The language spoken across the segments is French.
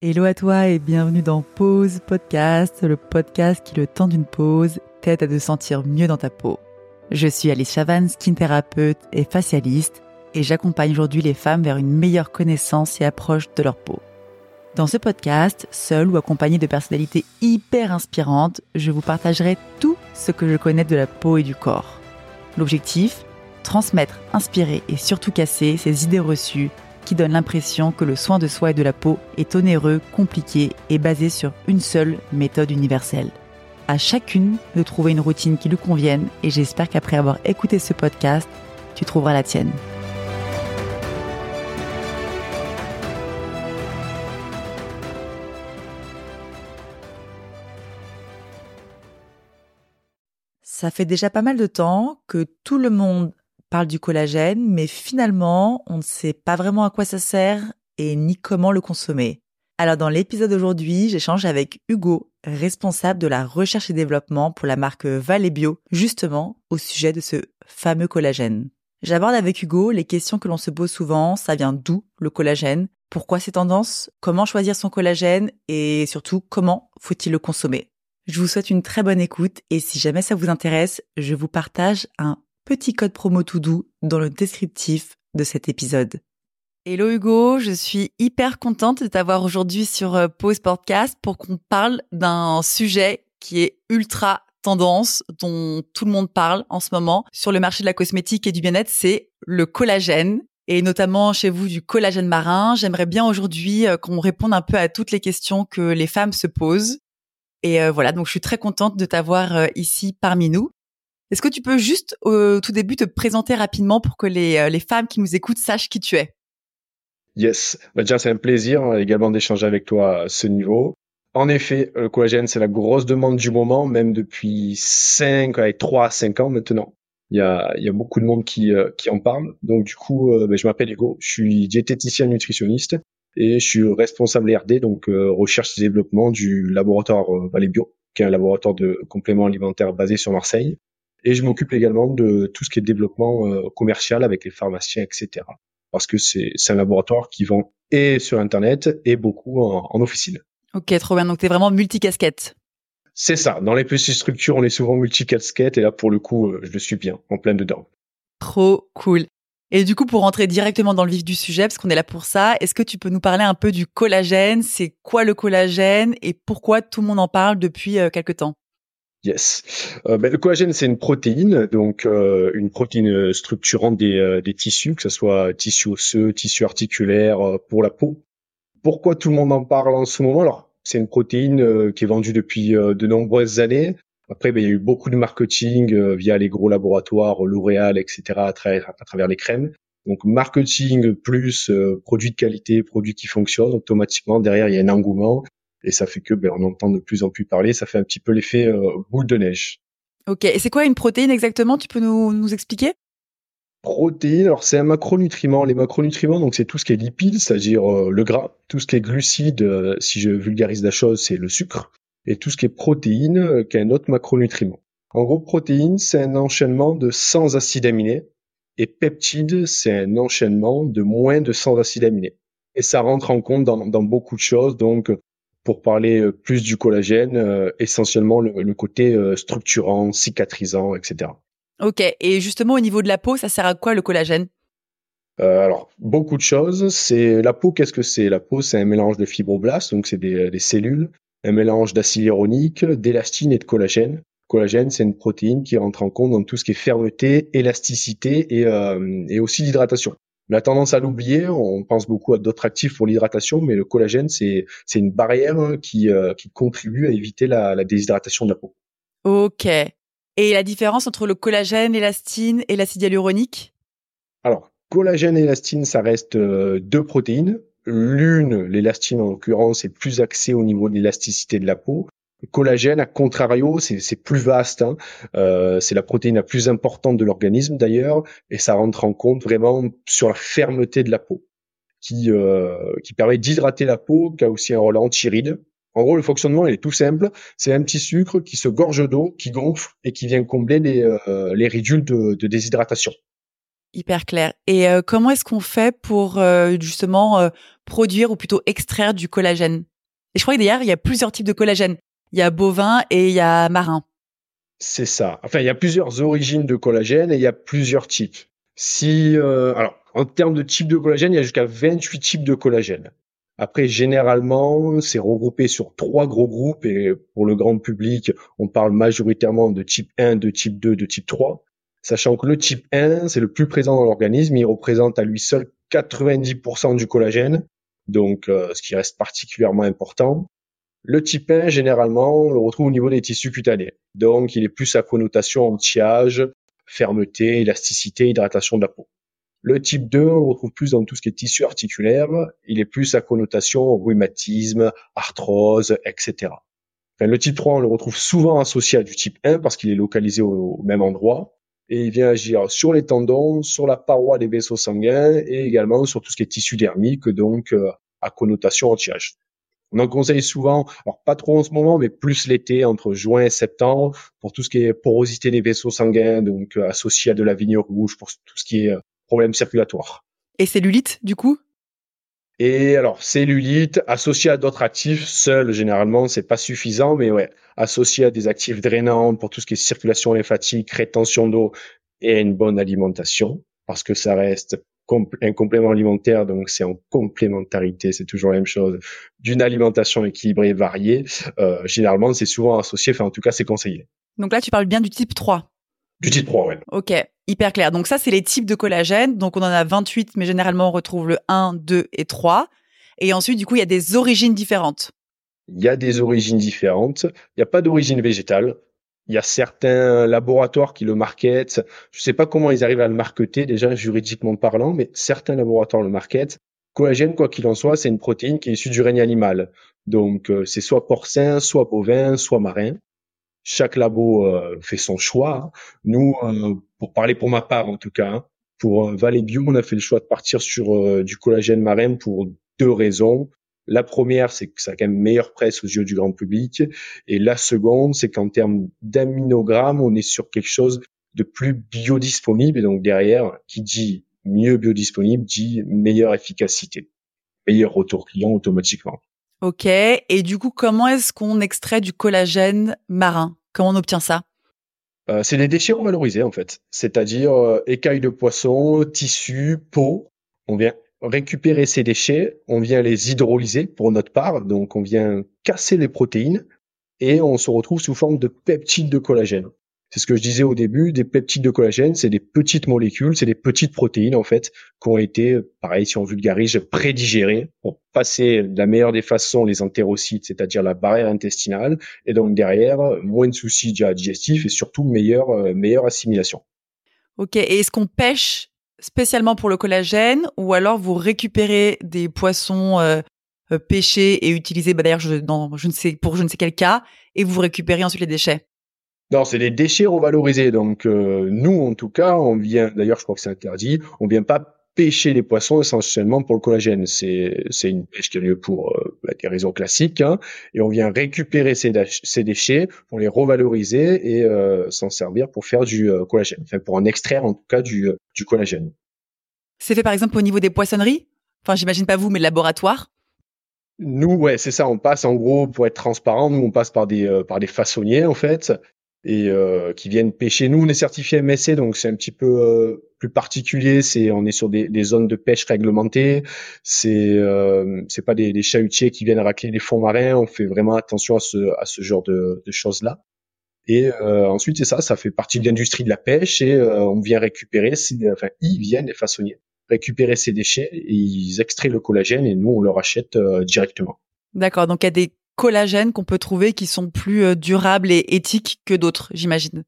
Hello à toi et bienvenue dans Pause Podcast, le podcast qui, le temps d'une pause, t'aide à te sentir mieux dans ta peau. Je suis Alice Chavan, skin thérapeute et facialiste, et j'accompagne aujourd'hui les femmes vers une meilleure connaissance et approche de leur peau. Dans ce podcast, seul ou accompagné de personnalités hyper inspirantes, je vous partagerai tout ce que je connais de la peau et du corps. L'objectif Transmettre, inspirer et surtout casser ces idées reçues qui donne l'impression que le soin de soi et de la peau est onéreux, compliqué et basé sur une seule méthode universelle. À chacune de trouver une routine qui lui convienne et j'espère qu'après avoir écouté ce podcast, tu trouveras la tienne. Ça fait déjà pas mal de temps que tout le monde parle du collagène, mais finalement, on ne sait pas vraiment à quoi ça sert et ni comment le consommer. Alors dans l'épisode d'aujourd'hui, j'échange avec Hugo, responsable de la recherche et développement pour la marque Valley Bio, justement au sujet de ce fameux collagène. J'aborde avec Hugo les questions que l'on se pose souvent, ça vient d'où le collagène, pourquoi ces tendances, comment choisir son collagène et surtout comment faut-il le consommer. Je vous souhaite une très bonne écoute et si jamais ça vous intéresse, je vous partage un petit code promo tout doux dans le descriptif de cet épisode. Hello Hugo, je suis hyper contente de t'avoir aujourd'hui sur euh, Pause Podcast pour qu'on parle d'un sujet qui est ultra tendance, dont tout le monde parle en ce moment sur le marché de la cosmétique et du bien-être, c'est le collagène et notamment chez vous du collagène marin. J'aimerais bien aujourd'hui euh, qu'on réponde un peu à toutes les questions que les femmes se posent. Et euh, voilà, donc je suis très contente de t'avoir ici parmi nous. Est-ce que tu peux juste au tout début te présenter rapidement pour que les, euh, les femmes qui nous écoutent sachent qui tu es? Yes, bah déjà c'est un plaisir hein, également d'échanger avec toi à ce niveau. En effet, le collagène c'est la grosse demande du moment, même depuis 5, 3 à 5 ans maintenant. Il y a, il y a beaucoup de monde qui, euh, qui en parle. Donc du coup, euh, bah, je m'appelle Hugo, je suis diététicien nutritionniste et je suis responsable RD, donc recherche et développement du laboratoire Valley Bio, qui est un laboratoire de compléments alimentaires basé sur Marseille. Et je m'occupe également de tout ce qui est développement euh, commercial avec les pharmaciens, etc. Parce que c'est un laboratoire qui vend et sur Internet et beaucoup en, en officine. Ok, trop bien. Donc, tu es vraiment multicasquette. C'est ça. Dans les petites structures, on est souvent multicasquette et là, pour le coup, euh, je le suis bien, en plein dedans. Trop cool. Et du coup, pour rentrer directement dans le vif du sujet, parce qu'on est là pour ça, est-ce que tu peux nous parler un peu du collagène? C'est quoi le collagène? Et pourquoi tout le monde en parle depuis euh, quelque temps? Yes. Euh, ben, le collagène, c'est une protéine, donc euh, une protéine structurante des, euh, des, tissus, que ce soit tissu osseux, tissu articulaire pour la peau. Pourquoi tout le monde en parle en ce moment? Alors, c'est une protéine qui est vendue depuis de nombreuses années. Après, ben, il y a eu beaucoup de marketing via les gros laboratoires, L'Oréal, etc., à à travers les crèmes. Donc, marketing plus produits de qualité, produits qui fonctionnent, automatiquement, derrière, il y a un engouement et ça fait que ben, on entend de plus en plus parler. Ça fait un petit peu l'effet euh, boule de neige. Ok, et c'est quoi une protéine exactement? Tu peux nous, nous expliquer? Protéine, alors c'est un macronutriment. Les macronutriments, donc c'est tout ce qui est lipides, c'est-à-dire euh, le gras, tout ce qui est glucides, euh, si je vulgarise la chose, c'est le sucre, et tout ce qui est protéine, qui est un autre macronutriment. En gros, protéine, c'est un enchaînement de 100 acides aminés, et peptide, c'est un enchaînement de moins de 100 acides aminés. Et ça rentre en compte dans, dans beaucoup de choses, donc pour parler euh, plus du collagène, euh, essentiellement le, côté euh, structurant, cicatrisant, etc. Ok, et justement au niveau de la peau, ça sert à quoi le collagène? Alors, beaucoup de choses. C'est la peau. Qu'est-ce que c'est? La peau, c'est un mélange de fibroblastes, donc c'est des, cellules, un mélange d'acide hyaluronique, d'élastine et de collagène. Collagène, c'est une protéine qui rentre en compte dans tout ce qui est fermeté, élasticité et, et aussi l'hydratation. On a tendance à l'oublier, on pense beaucoup à d'autres actifs pour l'hydratation, mais le collagène, c'est une barrière qui, euh, qui contribue à éviter la, la déshydratation de la peau. Ok. Et la différence entre le collagène, l'élastine et l'acide hyaluronique? Alors, collagène et élastine, ça reste euh, deux protéines. L'une, l'élastine en l'occurrence, est plus axée au niveau de l'élasticité de la peau. Collagène, à contrario, c'est plus vaste. Hein. Euh, c'est la protéine la plus importante de l'organisme d'ailleurs, et ça rentre en compte vraiment sur la fermeté de la peau, qui, euh, qui permet d'hydrater la peau, qui a aussi un rôle anti-ride. En gros, le fonctionnement il est tout simple. C'est un petit sucre qui se gorge d'eau, qui gonfle et qui vient combler les, euh, les ridules de, de déshydratation. hyper clair. Et comment est-ce qu'on fait pour justement produire ou plutôt extraire du collagène? Et je crois que d'ailleurs, il y a plusieurs types de collagène. Il y a bovin et il y a marin. C'est ça. Enfin, il y a plusieurs origines de collagène et il y a plusieurs types. Si, euh, alors, en termes de type de collagène, il y a jusqu'à 28 types de collagène. Après, généralement, c'est regroupé sur trois gros groupes et pour le grand public, on parle majoritairement de type 1, de type 2, de type 3. Sachant que le type 1, c'est le plus présent dans l'organisme, il représente à lui seul 90% du collagène, donc euh, ce qui reste particulièrement important. Le type 1, généralement, on le retrouve au niveau des tissus cutanés. Donc, il est plus à connotation anti-âge, fermeté, élasticité, hydratation de la peau. Le type 2, on le retrouve plus dans tout ce qui est tissu articulaire. Il est plus à connotation rhumatisme, arthrose, etc. le type 3, on le retrouve souvent associé à du type 1 parce qu'il est localisé au, même endroit. Et il vient agir sur les tendons, sur la paroi des vaisseaux sanguins et également sur tout ce qui est tissu dermique, donc euh, à connotation anti-âge. On en conseille souvent, alors pas trop en ce moment, mais plus l'été, entre juin et septembre, pour tout ce qui est porosité des vaisseaux sanguins, donc euh, associé à de la vigne rouge, pour tout ce qui est euh, problème circulatoire. Et cellulite, du coup? Et alors, cellulite, associé à d'autres actifs, seul, généralement, c'est pas suffisant, mais ouais, associé à des actifs drainants pour tout ce qui est circulation lymphatique, rétention d'eau et une bonne alimentation, parce que ça reste un complément alimentaire, donc c'est en complémentarité, c'est toujours la même chose, d'une alimentation équilibrée, variée, euh, généralement c'est souvent associé, enfin en tout cas c'est conseillé. Donc là tu parles bien du type 3 Du type 3, oui. Ok, hyper clair. Donc ça c'est les types de collagène, donc on en a 28, mais généralement on retrouve le 1, 2 et 3. Et ensuite du coup il y a des origines différentes. Il y a des origines différentes, il n'y a pas d'origine végétale, il y a certains laboratoires qui le marketent. Je ne sais pas comment ils arrivent à le marketer déjà juridiquement parlant, mais certains laboratoires le marketent. Collagène, quoi qu'il en soit, c'est une protéine qui est issue du règne animal. Donc euh, c'est soit porcin, soit bovin, soit marin. Chaque labo euh, fait son choix. Nous, euh, pour parler pour ma part en tout cas, hein, pour Valley Bio, on a fait le choix de partir sur du collagène marin pour deux raisons. La première, c'est que ça a quand même meilleure presse aux yeux du grand public. Et la seconde, c'est qu'en termes d'aminogrammes, on est sur quelque chose de plus biodisponible. Et donc derrière, qui dit mieux biodisponible, dit meilleure efficacité, meilleur retour client automatiquement. Ok. Et du coup, comment est-ce qu'on extrait du collagène marin? Comment on obtient ça? Euh, c'est des déchets revalorisés en fait, c'est-à-dire euh, écailles de poisson, tissus, peau. On vient récupérer ces déchets, on vient les hydrolyser pour notre part, donc on vient casser les protéines et on se retrouve sous forme de peptides de collagène. C'est ce que je disais au début, des peptides de collagène, c'est des petites molécules, c'est des petites protéines en fait, qui ont été, pareil si on vulgarise, prédigérées pour passer de la meilleure des façons les entérocytes, c'est-à-dire la barrière intestinale, et donc derrière, moins de soucis digestifs et surtout meilleure, euh, meilleure assimilation. Ok, et est-ce qu'on pêche spécialement pour le collagène ou alors vous récupérez des poissons euh, euh, pêchés et utilisés bah d'ailleurs je, je ne sais pour je ne sais quel cas et vous récupérez ensuite les déchets? Non, c'est des déchets revalorisés. Donc euh, nous, en tout cas, on vient. D'ailleurs, je crois que c'est interdit. On vient pas pêcher les poissons essentiellement pour le collagène. C'est c'est une pêche qui a lieu pour euh, bah, des raisons classiques, hein, et on vient récupérer ces, ces, déchets pour les revaloriser et euh, s'en servir pour faire du euh, collagène, enfin pour en extraire en tout cas du, du collagène. C'est fait par exemple au niveau des poissonneries? Enfin, j'imagine pas vous, mais le laboratoire? Nous, ouais, c'est ça. On passe en gros pour être transparent. Nous, on passe par des par des façonniers en fait, et euh, qui viennent pêcher. Nous, on est certifié MSC, donc c'est un petit peu euh, plus particulier. C'est on est sur des, des, zones de pêche réglementées. C'est euh, c'est pas des, des, chalutiers qui viennent racler les fonds marins. On fait vraiment attention à ce à ce genre de, de choses là. Et euh, ensuite, c'est ça, ça fait partie de l'industrie de la pêche et euh, on vient récupérer, enfin ils viennent les façonniers récupérer ces déchets et ils extraient le collagène et nous on leur achète directement. D'accord, donc il y a des collagène qu'on peut trouver qui sont plus euh, durables et éthiques que d'autres, j'imagine.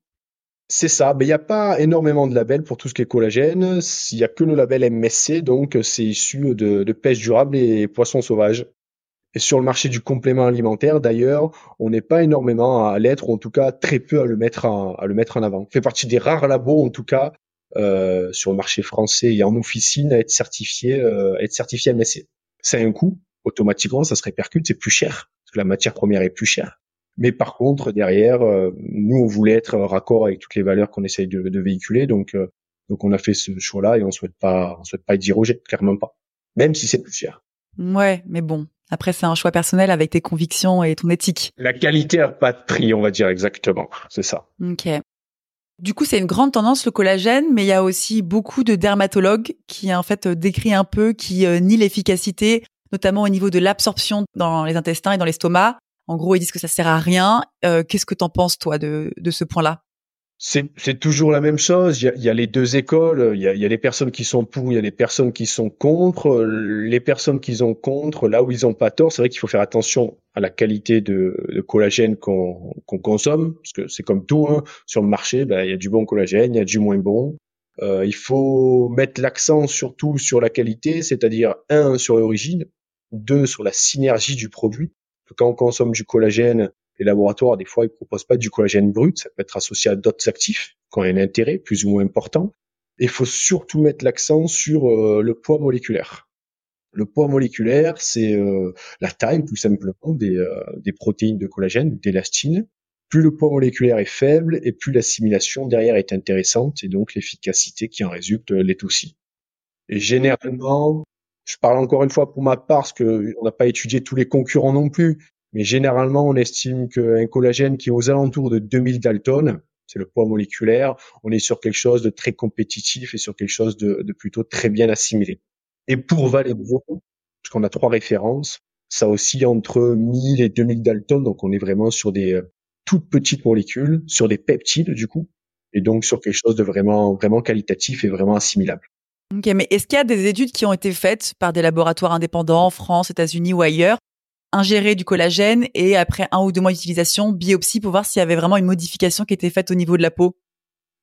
C'est ça, mais il n'y a pas énormément de labels pour tout ce qui est collagène. Il n'y a que le label MSC, donc c'est issu de, pêche durable et poissons sauvages. Et sur le marché du complément alimentaire, d'ailleurs, on n'est pas énormément à l'être, ou en tout cas très peu à le mettre en, à le mettre en avant. On fait partie des rares labos, en tout cas, euh, sur le marché français et en officine à être certifié, euh, être certifié MSC. C'est un coût, automatiquement, ça se répercute, c'est plus cher parce que la matière première est plus chère. Mais par contre, derrière, euh, nous, on voulait être raccord avec toutes les valeurs qu'on essaye de, véhiculer. Donc, euh, Donc on a fait ce choix-là et on souhaite pas, on souhaite pas y déroger, clairement pas. Même si c'est plus cher. Ouais, mais bon. Après, c'est un choix personnel avec tes convictions et ton éthique. La qualité a pas de prix, on va dire exactement. C'est ça. Ok. Du coup, c'est une grande tendance le collagène, mais il y a aussi beaucoup de dermatologues qui en fait décrit un peu, qui euh, nient l'efficacité, notamment au niveau de l'absorption dans les intestins et dans l'estomac. En gros, ils disent que ça sert à rien. Euh, Qu'est-ce que t'en penses toi de, de ce point-là? C'est toujours la même chose. Il y a, y a les deux écoles. Il y a, y a, les personnes qui sont pour, il y a les personnes qui sont contre. Les personnes qui sont contre, là où ils ont pas tort, c'est vrai qu'il faut faire attention à la qualité de, de collagène qu'on qu'on consomme, parce que c'est comme tout hein. sur le marché. Ben, il y a du bon collagène, il y a du moins bon. Euh, il faut mettre l'accent surtout sur la qualité, c'est-à-dire un sur l'origine, deux sur la synergie du produit. Quand on consomme du collagène les laboratoires, des fois, ils proposent pas du collagène brut. Ça peut être associé à d'autres actifs qui ont un intérêt plus ou moins important. il faut surtout mettre l'accent sur euh, le poids moléculaire. Le poids moléculaire, c'est euh, la taille, tout simplement, des, euh, des protéines de collagène, d'élastine. Plus le poids moléculaire est faible et plus l'assimilation derrière est intéressante et donc l'efficacité qui en résulte l'est aussi. Et généralement, je parle encore une fois pour ma part, parce qu'on n'a pas étudié tous les concurrents non plus, mais généralement, on estime qu'un collagène qui est aux alentours de 2000 Dalton, c'est le poids moléculaire, on est sur quelque chose de très compétitif et sur quelque chose de, plutôt très bien assimilé. Et pour Valebro, puisqu'on a trois références, ça oscille entre 1000 et 2000 Dalton, donc on est vraiment sur des euh, toutes petites molécules, sur des peptides du coup, et donc sur quelque chose de vraiment vraiment qualitatif et vraiment assimilable. Ok, mais est-ce qu'il y a des études qui ont été faites par des laboratoires indépendants en France, États-Unis ou ailleurs ingérer du collagène et après un ou deux mois d'utilisation, biopsie pour voir s'il y avait vraiment une modification qui était faite au niveau de la peau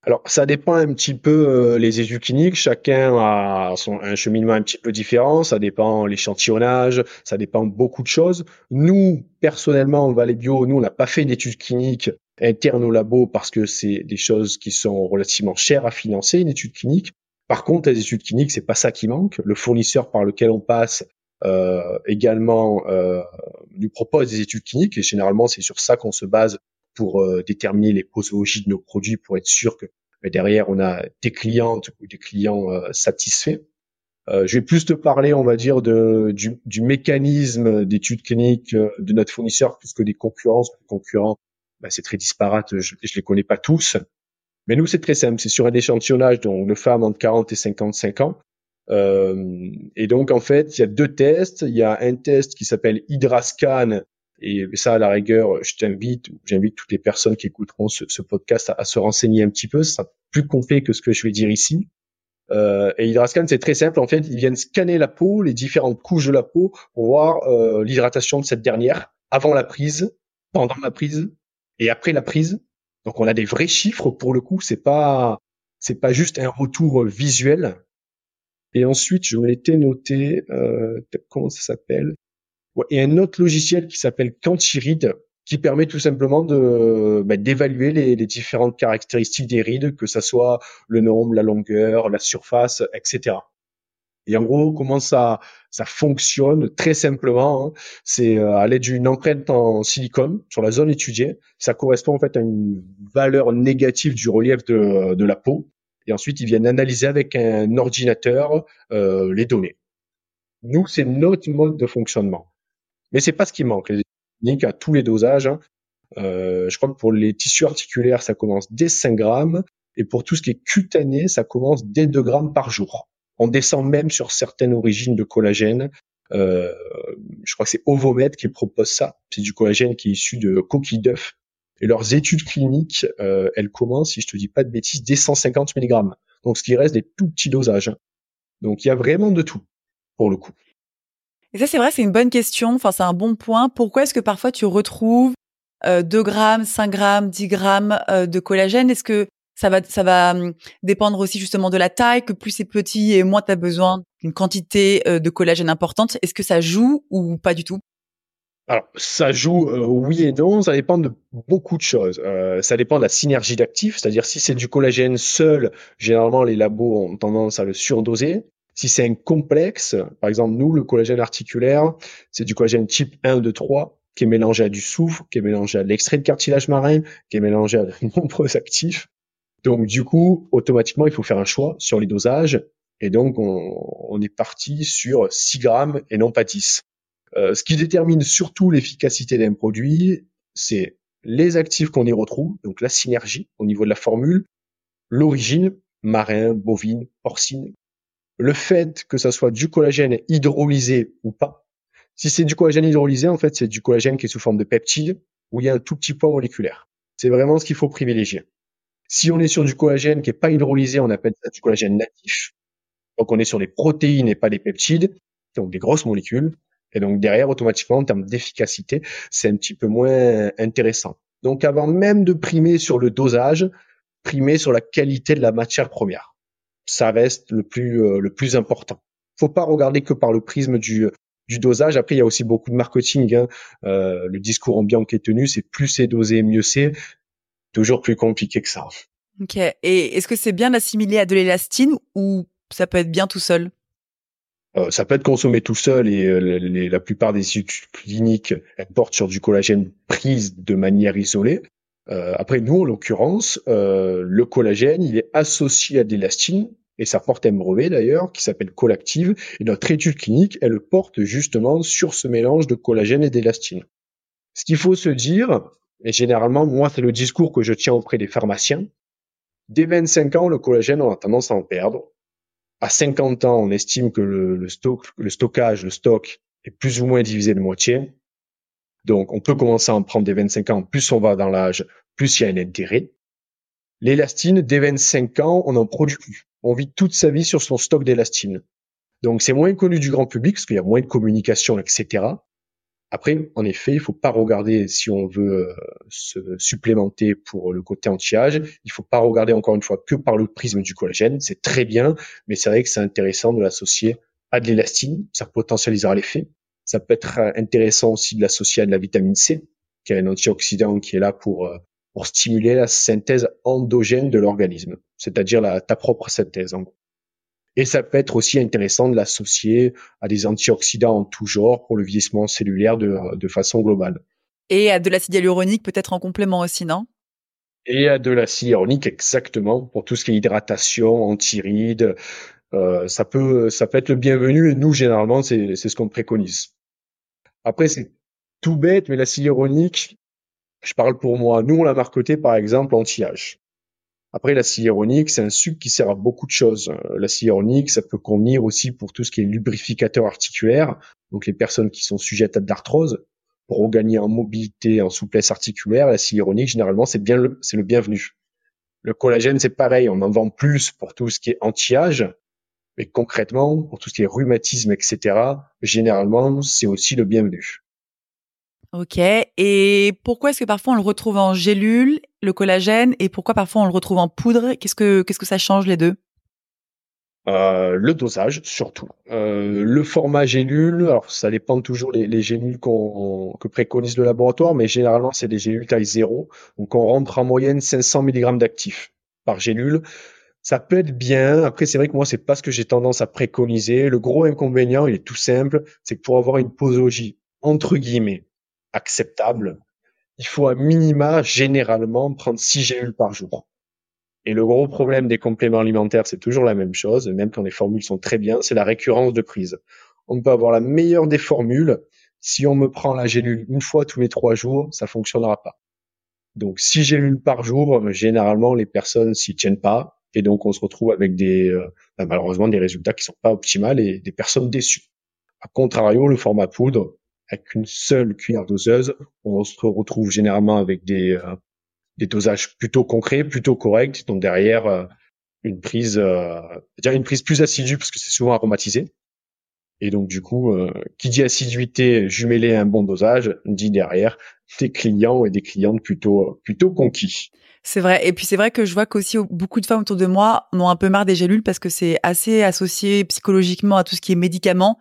alors, ça dépend un petit peu euh, les études cliniques. Chacun a son, un cheminement un petit peu différent. Ça dépend l'échantillonnage, ça dépend beaucoup de choses. Nous, personnellement, en Valley Bio, nous, on n'a pas fait d'études cliniques internes au labo parce que c'est des choses qui sont relativement chères à financer, une étude clinique. Par contre, les études cliniques, c'est pas ça qui manque. Le fournisseur par lequel on passe également euh, nous propose des études cliniques et généralement c'est sur ça qu'on se base pour euh, déterminer les posologies de nos produits pour être sûr que derrière on a des clientes ou des clients satisfaits. je vais plus te parler, on va dire, de, du, du mécanisme d'études cliniques de notre fournisseur plus que des concurrences. Les concurrents, bah, c'est très disparate, je, je les connais pas tous. Mais nous, c'est très simple. C'est sur un échantillonnage donc de femmes entre 40 et 55 ans. Euh, et donc en fait, il y a deux tests. Il y a un test qui s'appelle Hydrascan et ça, à la rigueur, je t'invite, j'invite toutes les personnes qui écouteront ce, ce podcast à, se renseigner un petit peu. C'est plus complet que ce que je vais dire ici. Euh, et Hydrascan, c'est très simple. En fait, ils viennent scanner la peau, les différentes couches de la peau, pour voir euh, l'hydratation de cette dernière avant la prise, pendant la prise et après la prise. Donc, on a des vrais chiffres pour le coup. C'est pas, c'est pas juste un retour visuel. Et ensuite, je m'étais noté, euh, comment ça s'appelle? Et un autre logiciel qui s'appelle Quantirid, qui permet tout simplement de bah, d'évaluer les, les, différentes caractéristiques des rides, que ça soit le nombre, la longueur, la surface, etc. Et en gros, comment ça ça fonctionne très simplement, hein, c'est euh, à l'aide d'une empreinte en silicone sur la zone étudiée. Ça correspond en fait à une valeur négative du relief de, de la peau et ensuite ils viennent analyser avec un ordinateur euh, les données. Nous, c'est notre mode de fonctionnement. Mais c'est pas ce qui manque. Les cliniques à tous les dosages. Hein. Euh, je crois que pour les tissus articulaires, ça commence dès 5 grammes. Et pour tout ce qui est cutané, ça commence dès 2 grammes par jour. On descend même sur certaines origines de collagène. Euh, je crois que c'est Ovomed qui propose ça. C'est du collagène qui est issu de coquilles d'œufs et leurs études cliniques, euh, elles commencent, si je te dis pas de bêtises, dès 150 mg. Donc ce qui reste des tout petits dosages. Donc il y a vraiment de tout, pour le coup. Et ça, c'est vrai, c'est une bonne question. Enfin, c'est un bon point. Pourquoi est-ce que parfois tu retrouves euh, 2 grammes, 5 grammes, 10 grammes euh, de collagène? Est-ce que ça va, ça va hum, dépendre aussi justement de la taille, que plus c'est petit et moins tu as besoin d'une quantité euh, de collagène importante? Est-ce que ça joue ou pas du tout? Alors, ça joue euh, oui et non, ça dépend de beaucoup de choses. Euh, ça dépend de la synergie d'actifs, c'est-à-dire si c'est du collagène seul, généralement les labos ont tendance à le surdoser. Si c'est un complexe, par exemple nous, le collagène articulaire, c'est du collagène type 1, 2, 3, qui est mélangé à du soufre, qui est mélangé à l'extrait de cartilage marin, qui est mélangé à de nombreux actifs. Donc du coup, automatiquement, il faut faire un choix sur les dosages. Et donc, on, est parti sur 6 grammes et non pas 10. Euh, ce qui détermine surtout l'efficacité d'un produit, c'est les actifs qu'on y retrouve, donc la synergie au niveau de la formule, l'origine, marin, bovine, porcine, le fait que ça soit du collagène hydrolysé ou pas. Si c'est du collagène hydrolysé, en fait, c'est du collagène qui est sous forme de peptide, où il y a un tout petit poids moléculaire. C'est vraiment ce qu'il faut privilégier. Si on est sur du collagène qui est pas hydrolysé, on appelle ça du collagène natif. Donc on est sur des protéines et pas des peptides, donc des grosses molécules. Et donc derrière, automatiquement, en termes d'efficacité, c'est un petit peu moins intéressant. Donc avant même de primer sur le dosage, primer sur la qualité de la matière première. Ça reste le plus euh, le plus important. Faut pas regarder que par le prisme du du dosage. Après, il y a aussi beaucoup de marketing. Hein. Euh, le discours ambiant qui est tenu, c'est plus c'est dosé, mieux c'est. Toujours plus compliqué que ça. Ok. Et est-ce que c'est bien d'assimiler à de l'élastine ou ça peut être bien tout seul? Ça peut être consommé tout seul et euh, la plupart des études cliniques portent sur du collagène prise de manière isolée. Euh, après, nous, en l'occurrence, le collagène, il est associé à de l'élastine et ça porte un d'ailleurs qui s'appelle Colactive. Et notre étude clinique, elle porte justement sur ce mélange de collagène et d'élastine. Ce qu'il faut se dire, et généralement, moi, c'est le discours que je tiens auprès des pharmaciens, dès 25 ans, le collagène, on a tendance à en perdre à 50 ans, on estime que le, stock, le stockage, le stock est plus ou moins divisé de moitié. Donc, on peut commencer à en prendre des 25 ans. Plus on va dans l'âge, plus il y a un intérêt. L'élastine, dès 25 ans, on n'en produit plus. On vit toute sa vie sur son stock d'élastine. Donc, c'est moins connu du grand public parce qu'il y a moins de communication, etc. Après, en effet, il faut pas regarder si on veut euh, se supplémenter pour le côté anti-âge. Il faut pas regarder encore une fois que par le prisme du collagène. C'est très bien, mais c'est vrai que c'est intéressant de l'associer à de l'élastine. Ça potentialisera l'effet. Ça peut être intéressant aussi de l'associer à de la vitamine C, qui est un antioxydant qui est là pour euh, pour stimuler la synthèse endogène de l'organisme, c'est-à-dire la, ta propre synthèse en gros. Et ça peut être aussi intéressant de l'associer à des antioxydants en tout genre pour le vieillissement cellulaire de, façon globale. Et à de l'acide hyaluronique peut-être en complément aussi, non? Et à de l'acide hyaluronique exactement pour tout ce qui est hydratation, antiride. Euh, ça peut ça peut être le bienvenu et nous généralement c'est c'est ce qu'on préconise. Après c'est tout bête mais l'acide hyaluronique, je parle pour moi. Nous on l'a marqué par exemple anti-âge. Après, l'acide hyaluronique, c'est un sucre qui sert à beaucoup de choses. Euh, l'acide hyaluronique, ça peut convenir aussi pour tout ce qui est lubrificateur articulaire, donc les personnes qui sont sujettes à de l'arthrose. Pour regagner en mobilité, en souplesse articulaire, l'acide hyaluronique, généralement, c'est bien le, c'est le bienvenu. Le collagène, c'est pareil, on en vend plus pour tout ce qui est anti-âge, mais concrètement, pour tout ce qui est rhumatisme, etc., généralement, c'est aussi le bienvenu. Ok. Et pourquoi est-ce que parfois on le retrouve en gélule, le collagène, et pourquoi parfois on le retrouve en poudre? Qu'est-ce que que ça change les deux? Euh, le dosage surtout. Euh, le format gélule, alors ça dépend toujours les, les gélules qu'on que préconise le laboratoire, mais généralement c'est des gélules taille 0. Donc on rentre en moyenne 500 mg d'actifs par gélule. Ça peut être bien. Après c'est vrai que moi c'est pas ce que j'ai tendance à préconiser. Le gros inconvénient, il est tout simple, c'est que pour avoir une posologie entre guillemets acceptable, il faut à minima généralement prendre 6 gélules par jour. Et le gros problème des compléments alimentaires, c'est toujours la même chose, même quand les formules sont très bien, c'est la récurrence de prise. On peut avoir la meilleure des formules. Si on me prend la gélule une fois tous les trois jours, ça fonctionnera pas. Donc, 6 gélules par jour, généralement, les personnes s'y tiennent pas. Et donc, on se retrouve avec des, euh, bah, malheureusement, des résultats qui sont pas optimales et des personnes déçues. A contrario, le format poudre, avec une seule cuillère doseuse, on se retrouve généralement avec des, euh, des dosages plutôt concrets, plutôt corrects. Donc derrière, euh, une prise, euh, une prise plus assidue parce que c'est souvent aromatisé. Et donc du coup, euh, qui dit assiduité jumelée à un bon dosage, dit derrière des clients et des clientes plutôt plutôt conquis. C'est vrai. Et puis c'est vrai que je vois qu'aussi beaucoup de femmes autour de moi en ont un peu marre des gélules parce que c'est assez associé psychologiquement à tout ce qui est médicaments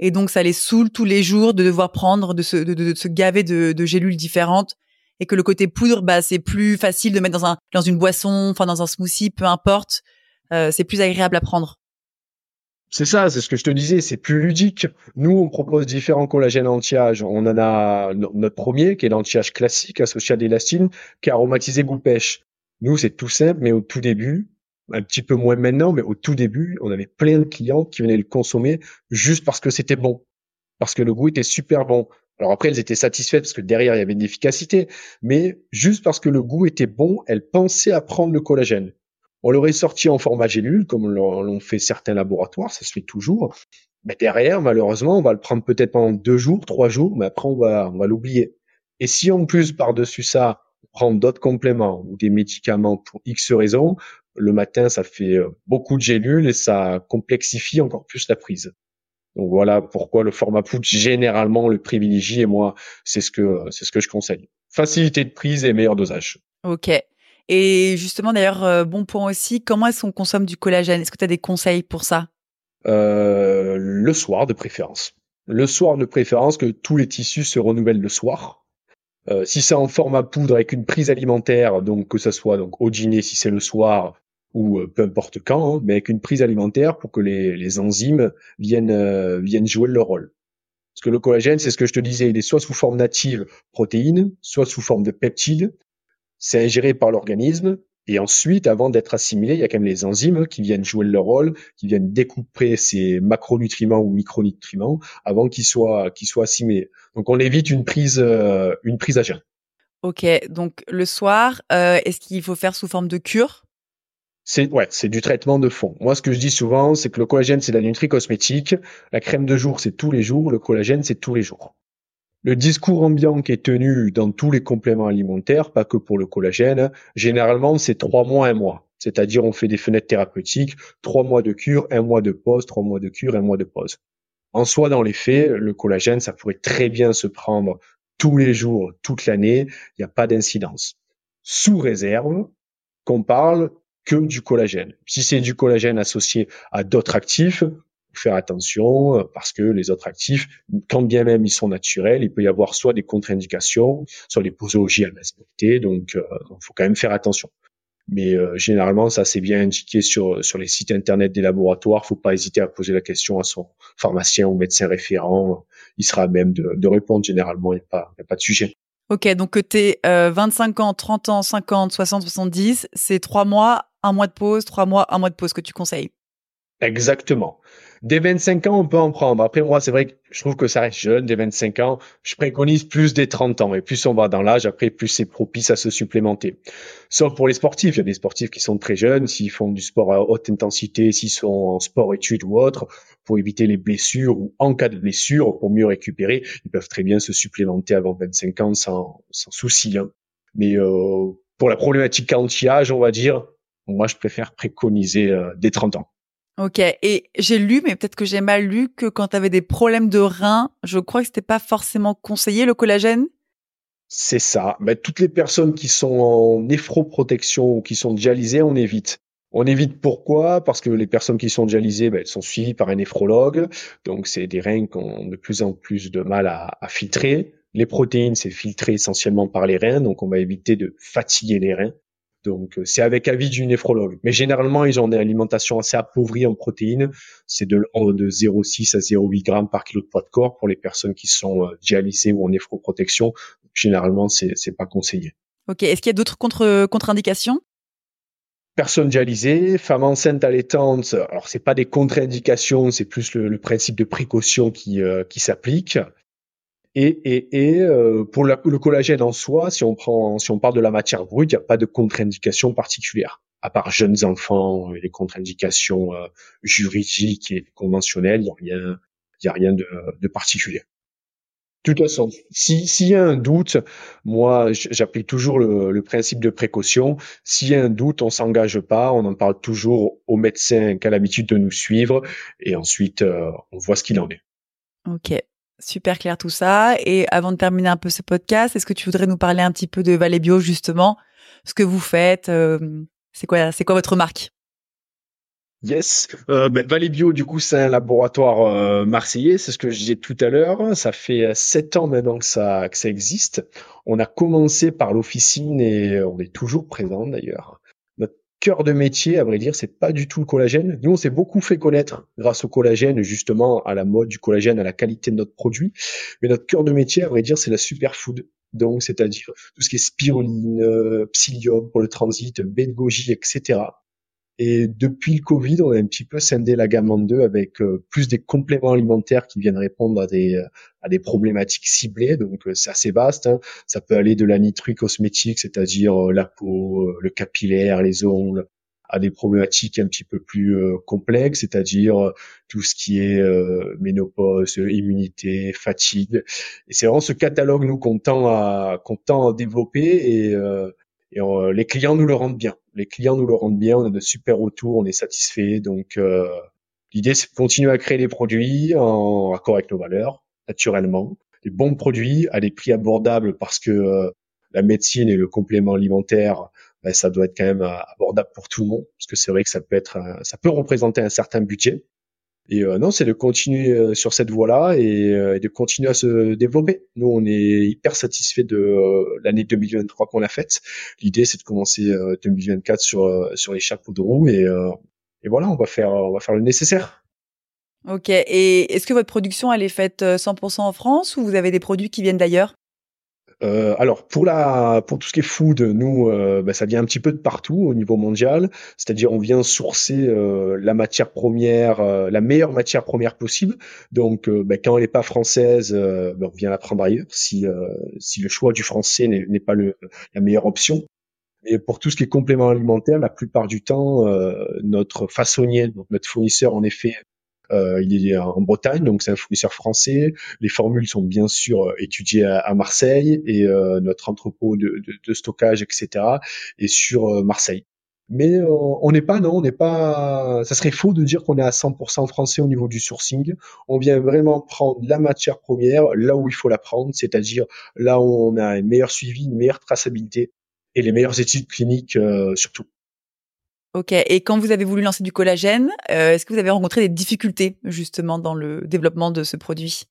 et donc ça les saoule tous les jours de devoir prendre, de se, de, se gaver de, de, gélules différentes, et que le côté poudre, bah c'est plus facile de mettre dans un dans une boisson, enfin dans un smoothie, peu importe, euh, c'est plus agréable à prendre. C'est ça, c'est ce que je te disais, c'est plus ludique. Nous, on propose différents collagènes anti-âge. On en a notre premier, qui est l'anti-âge classique associé à l'élastine, qui est aromatisé goût pêche. Nous, c'est tout simple, mais au tout début, un petit peu moins maintenant, mais au tout début, on avait plein de clients qui venaient le consommer juste parce que c'était bon, parce que le goût était super bon. Alors après, elles étaient satisfaites parce que derrière, il y avait une efficacité, mais juste parce que le goût était bon, elles pensaient à prendre le collagène. On l'aurait sorti en format gélule, comme l'ont fait certains laboratoires, ça se fait toujours. Mais derrière, malheureusement, on va le prendre peut-être pendant deux jours, trois jours, mais après, on va, l'oublier. Et si en plus, par-dessus ça, on prend d'autres compléments ou des médicaments pour X raisons, le matin, ça fait euh, beaucoup de gélules et ça complexifie encore plus la prise. Donc voilà pourquoi le format poudre généralement le privilégie et moi c'est ce que c'est ce que je conseille. Facilité de prise et meilleur dosage. Ok. Et justement d'ailleurs euh, bon point aussi, comment est-ce qu'on consomme du collagène? Est-ce que tu as des conseils pour ça? Euh, Le soir de préférence. Le soir de préférence que tous les tissus se renouvellent le soir. Euh, si c'est en format poudre avec une prise alimentaire, donc que ça soit donc au dîner si c'est le soir ou euh, peu importe quand, hein, mais avec une prise alimentaire pour que les, les enzymes viennent euh, viennent jouer leur rôle. Parce que le collagène, c'est ce que je te disais, il est soit sous forme native protéine, soit sous forme de peptides. C'est ingéré par l'organisme et ensuite, avant d'être assimilé, il y a quand même les enzymes qui viennent jouer leur rôle, qui viennent découper ces macronutriments ou micronutriments avant qu'ils soient qu'ils soient assimilés. Donc on évite une prise euh, une prise à jeun. Ok, donc le soir, est-ce qu'il faut faire sous forme de cure? C'est ouais, c'est du traitement de fond. Moi, ce que je dis souvent, c'est que le collagène, c'est la nutri-cosmétique. La crème de jour, c'est tous les jours. Le collagène, c'est tous les jours. Le discours ambiant qui est tenu dans tous les compléments alimentaires, pas que pour le collagène, généralement, c'est trois mois, un mois. C'est-à-dire, on fait des fenêtres thérapeutiques, trois mois de cure, un mois de pause, trois mois de cure, un mois de pause. En soi, dans les faits, le collagène, ça pourrait très bien se prendre tous les jours, toute l'année. Il n'y a pas d'incidence. Sous réserve qu'on parle du collagène. Si c'est du collagène associé à d'autres actifs, faire attention euh, parce que les autres actifs, quand bien même ils sont naturels, il peut y avoir soit des contre-indications, soit des posologies à respecter, donc il euh, faut quand même faire attention. Mais euh, généralement, ça c'est bien indiqué sur sur les sites internet des laboratoires. Faut pas hésiter à poser la question à son pharmacien ou médecin référent. Il sera même de, répondre. Généralement, il n'y a a pas de sujet. Ok, donc que tu es 25 ans, 30 ans, 50, 60, 70, c'est trois mois, un mois de pause, trois mois, un mois de pause que tu conseilles. Exactement. Dès 25 ans, on peut en prendre. Après, moi, c'est vrai que je trouve que ça reste jeune. Dès 25 ans, je préconise plus des 30 ans. Et plus on va dans l'âge, après, plus c'est propice à se supplémenter. Sauf pour les sportifs. Il y a des sportifs qui sont très jeunes. S'ils font du sport à haute intensité, s'ils sont en sport-études ou autre, pour éviter les blessures ou en cas de blessure, pour mieux récupérer, ils peuvent très bien se supplémenter avant 25 ans sans, sans souci. Hein. Mais euh, pour la problématique anti-âge, on va dire, moi, je préfère préconiser euh, des 30 ans. Ok, et j'ai lu, mais peut-être que j'ai mal lu, que quand tu avais des problèmes de reins, je crois que c'était pas forcément conseillé le collagène? C'est ça. Mais toutes les personnes qui sont en néphroprotection ou qui sont dialysées, on évite. On évite pourquoi? Parce que les personnes qui sont dialysées, ben, elles sont suivies par un néphrologue. Donc, c'est des reins qui ont de plus en plus de mal à, filtrer. Les protéines, c'est filtré essentiellement par les reins. Donc, on va éviter de fatiguer les reins. Donc, euh, c'est avec avis du néphrologue. Mais généralement, ils ont une alimentation assez appauvrie en protéines. C'est de, de 0,6 à 0,8 grammes par kilo de poids de corps pour les personnes qui sont euh, dialysées ou en néphroprotection. Généralement, c'est, c'est pas conseillé. Ok. Est-ce qu'il y a d'autres contre, contre-indications? Personnes dialysées, femmes enceintes allaitantes. Alors, c'est pas des contre-indications, c'est plus le, principe de précaution qui, euh, qui s'applique. Et, et, et euh, pour le collagène en soi, si on prend, si on parle de la matière brute, il n'y a pas de contre-indication particulière. À part jeunes enfants et les contre-indications euh, juridiques et conventionnelles, il n'y a rien, y a rien de, de particulier. De toute façon, s'il y a un doute, moi, j'applique toujours le, principe de précaution. S'il y a un doute, on s'engage pas, on en parle toujours au médecin qui a l'habitude de nous suivre, et ensuite, euh, on voit ce qu'il en est. Ok. Super clair tout ça. Et avant de terminer un peu ce podcast, est-ce que tu voudrais nous parler un petit peu de Valais Bio justement, ce que vous faites, euh, c'est quoi, c'est quoi votre marque? Yes, euh, ben, Bio du coup c'est un laboratoire euh, marseillais, c'est ce que je disais tout à l'heure. Ça fait euh, sept ans maintenant que ça que ça existe. On a commencé par l'officine et on est toujours présent d'ailleurs cœur de métier, à vrai dire, c'est pas du tout le collagène. Nous, on s'est beaucoup fait connaître grâce au collagène, justement, à la mode du collagène, à la qualité de notre produit. Mais notre cœur de métier, à vrai dire, c'est la superfood. donc c'est-à-dire tout ce qui est spiruline, euh, psyllium pour le transit, baie de goji, etc. Et depuis le Covid, on a un petit peu scindé la gamme en deux avec euh, plus des compléments alimentaires qui viennent répondre à des euh, à des problématiques ciblées. Donc c'est assez vaste. Hein. Ça peut aller de la nitruie cosmétique, c'est-à-dire la peau, le capillaire, les ongles, à des problématiques un petit peu plus euh, complexes, c'est-à-dire euh, tout ce qui est euh, ménopause, immunité, fatigue. Et c'est vraiment ce catalogue nous qu'on tend à qu'on tend à développer et, et les clients nous le rendent bien. Les clients nous le rendent bien, on a de super retours, on est satisfait. Donc l'idée c'est de continuer à créer des produits en accord avec nos valeurs, naturellement, des bons produits à des prix abordables parce que la médecine et le complément alimentaire ben, ça doit être quand même euh, abordable pour tout le monde, parce que c'est vrai que ça peut être, ça peut représenter un certain budget. Et euh, non, c'est de continuer euh, sur cette voie-là et, de continuer à se développer. Nous, on est hyper satisfait de l'année 2023 qu'on a faite. L'idée, c'est de commencer 2024 sur sur les chapeaux de roue et, et voilà, on va faire on va faire le nécessaire. Ok. Et est-ce que votre production elle est faite 100% en France ou vous avez des produits qui viennent d'ailleurs? Euh, alors pour la pour tout ce qui est food, nous euh, bah, ça vient un petit peu de partout au niveau mondial. C'est-à-dire on vient sourcer euh, la matière première, euh, la meilleure matière première possible. Donc bah, quand elle n'est pas française, bah, on vient la prendre ailleurs. Si si le choix du français n'est pas le, la meilleure option. Et pour tout ce qui est complément alimentaire, la plupart du temps, notre façonnier, donc notre fournisseur, en effet, euh, il est en Bretagne, donc c'est un fournisseur français. Les formules sont bien sûr euh, étudiées à, Marseille et euh, notre entrepôt de, de, de, stockage, etc., est sur Marseille. Mais on n'est pas, non, on n'est pas. Ça serait faux de dire qu'on est à 100% français au niveau du sourcing. On vient vraiment prendre la matière première là où il faut la prendre, c'est-à-dire là où on a un meilleur suivi, une meilleure traçabilité et les meilleures études cliniques surtout. Ok. Et quand vous avez voulu lancer du collagène, euh, est-ce que vous avez rencontré des difficultés justement dans le développement de ce produit?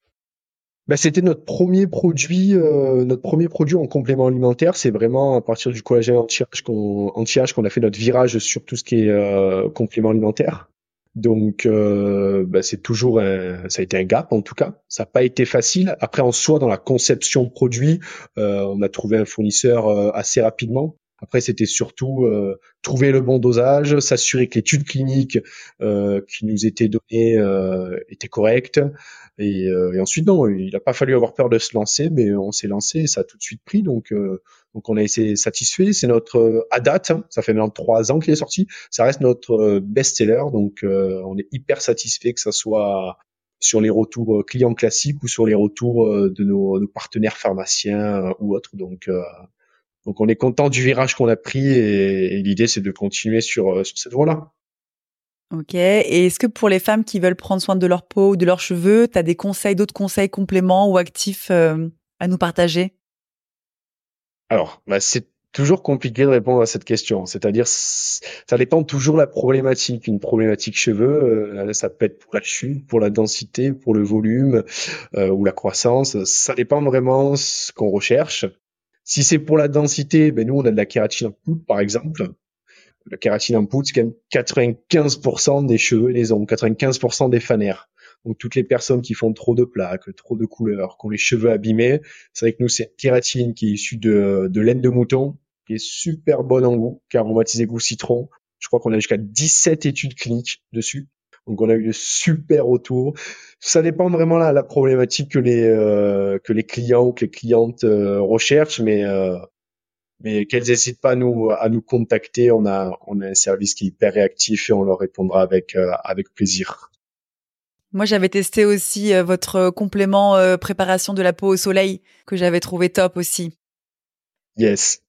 Bah, c'était notre premier produit, euh, notre premier produit en complément alimentaire. C'est vraiment à partir du collagène anti-âge qu'on, qu'on a fait notre virage sur tout ce qui est euh, complément alimentaire. Donc, bah, c'est toujours, un, ça a été un gap en tout cas. Ça n'a pas été facile. Après, en soi, dans la conception produit, on a trouvé un fournisseur assez rapidement. Après, c'était surtout euh, trouver le bon dosage, s'assurer que l'étude clinique euh, qui nous était donnée euh, était correcte. Et, et, ensuite, non, il n'a pas fallu avoir peur de se lancer, mais on s'est lancé et ça a tout de suite pris. Donc, donc on a été satisfait. C'est notre à date, hein, ça fait maintenant trois ans qu'il est sorti. Ça reste notre best-seller, donc on est hyper satisfait que ça soit sur les retours clients classiques ou sur les retours de nos, nos partenaires pharmaciens ou autres. Donc donc on est content du virage qu'on a pris et, l'idée c'est de continuer sur, euh, sur cette voie-là. Ok. Et est-ce que pour les femmes qui veulent prendre soin de leur peau ou de leurs cheveux, tu as des conseils, d'autres conseils compléments ou actifs euh, à nous partager? Alors, bah, c'est toujours compliqué de répondre à cette question. C'est-à-dire, ça dépend toujours de la problématique. Une problématique cheveux, euh, ça peut être pour la chute, pour la densité, pour le volume ou la croissance. Ça dépend vraiment ce qu'on recherche. Si c'est pour la densité, ben nous on a de la kératine en poudre par exemple. La kératine en poudre, c'est quand même 95% des cheveux et des ongles, 95% des fanères. Donc toutes les personnes qui font trop de plaques, trop de couleurs, qui ont les cheveux abîmés, c'est vrai que nous c'est une kératine qui est issue de, laine de mouton, qui est super bonne en goût, qui aromatisé goût citron. Je crois qu'on a jusqu'à 17 études cliniques dessus. Donc on a eu de super retours. Ça dépend vraiment là la problématique que les euh, que les clients ou que les clientes euh, recherchent, mais euh, mais qu'elles n'hésitent pas à nous à nous contacter. On a on a un service qui est hyper réactif et on leur répondra avec avec plaisir. Moi, j'avais testé aussi votre complément préparation de la peau au soleil que j'avais trouvé top aussi. Yes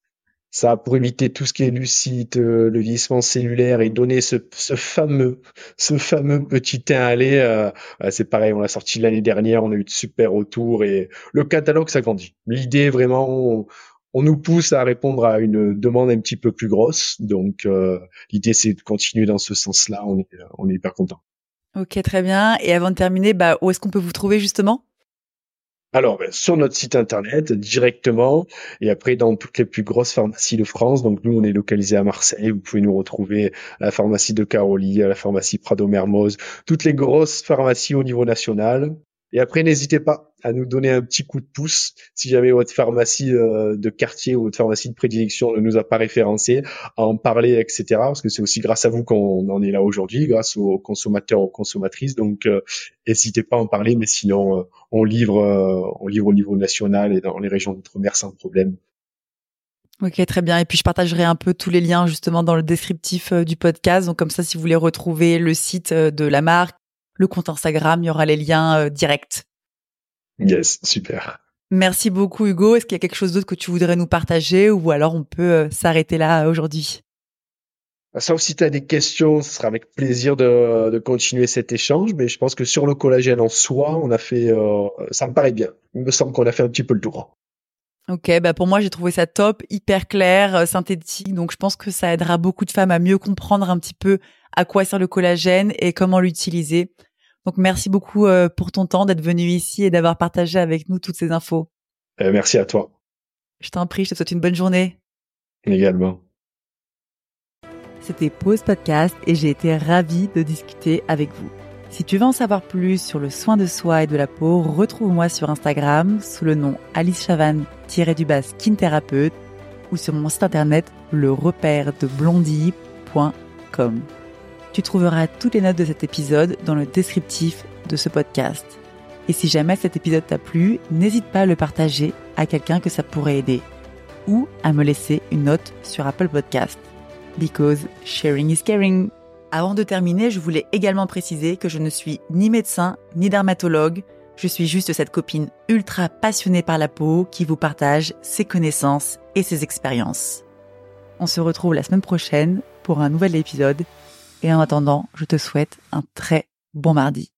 ça pour éviter tout ce qui est lucide, euh, le vieillissement cellulaire et donner ce, fameux, ce fameux petit teint à lait. Euh, c'est pareil, on l'a sorti l'année dernière, on a eu de super retours et le catalogue s'agrandit. L'idée vraiment, on, nous pousse à répondre à une demande un petit peu plus grosse. Donc euh, l'idée c'est de continuer dans ce sens-là. On est, on est hyper content. Ok, très bien. Et avant de terminer, bah, où est-ce qu'on peut vous trouver justement? Alors, ben, sur notre site internet directement, et après dans toutes les plus grosses pharmacies de France. Donc nous, on est localisé à Marseille. Vous pouvez nous retrouver à la pharmacie de Caroli, à la pharmacie Prado Mermoz, toutes les grosses pharmacies au niveau national. Et après, n'hésitez pas à nous donner un petit coup de pouce si jamais votre pharmacie euh, de quartier ou votre pharmacie de prédilection ne nous a pas référencé, à en parler, etc. Parce que c'est aussi grâce à vous qu'on en est là aujourd'hui, grâce aux consommateurs, aux consommatrices. Donc, euh, n'hésitez pas à en parler. Mais sinon, euh, on livre, on livre au niveau national et dans les régions d'outre-mer sans problème. Ok, très bien. Et puis je partagerai un peu tous les liens justement dans le descriptif du podcast. Donc comme ça, si vous voulez retrouver le site de la marque, le compte Instagram, il y aura les liens directs. Yes, super. Merci beaucoup Hugo. Est-ce qu'il y a quelque chose d'autre que tu voudrais nous partager ou alors on peut euh, s'arrêter là aujourd'hui? Sauf si tu as des questions, ce sera avec plaisir de, continuer cet échange, mais je pense que sur le collagène en soi, on a fait, euh, ça me paraît bien. Il me semble qu'on a fait un petit peu le tour. Ok, bah pour moi j'ai trouvé ça top, hyper clair, euh, synthétique, donc je pense que ça aidera beaucoup de femmes à mieux comprendre un petit peu à quoi sert le collagène et comment l'utiliser. Donc merci beaucoup euh, pour ton temps d'être venu ici et d'avoir partagé avec nous toutes ces infos. Euh, merci à toi. Je t'en prie, je te souhaite une bonne journée. Également. C'était Pause Podcast et j'ai été ravie de discuter avec vous. Si tu veux en savoir plus sur le soin de soi et de la peau, retrouve-moi sur Instagram sous le nom Alice Chavan-du-bas skin thérapeute ou sur mon site internet le repère de blondie.com. Tu trouveras toutes les notes de cet épisode dans le descriptif de ce podcast. Et si jamais cet épisode t'a plu, n'hésite pas à le partager à quelqu'un que ça pourrait aider ou à me laisser une note sur Apple Podcast. Because sharing is caring. Avant de terminer, je voulais également préciser que je ne suis ni médecin ni dermatologue. Je suis juste cette copine ultra passionnée par la peau qui vous partage ses connaissances et ses expériences. On se retrouve la semaine prochaine pour un nouvel épisode et en attendant, je te souhaite un très bon mardi.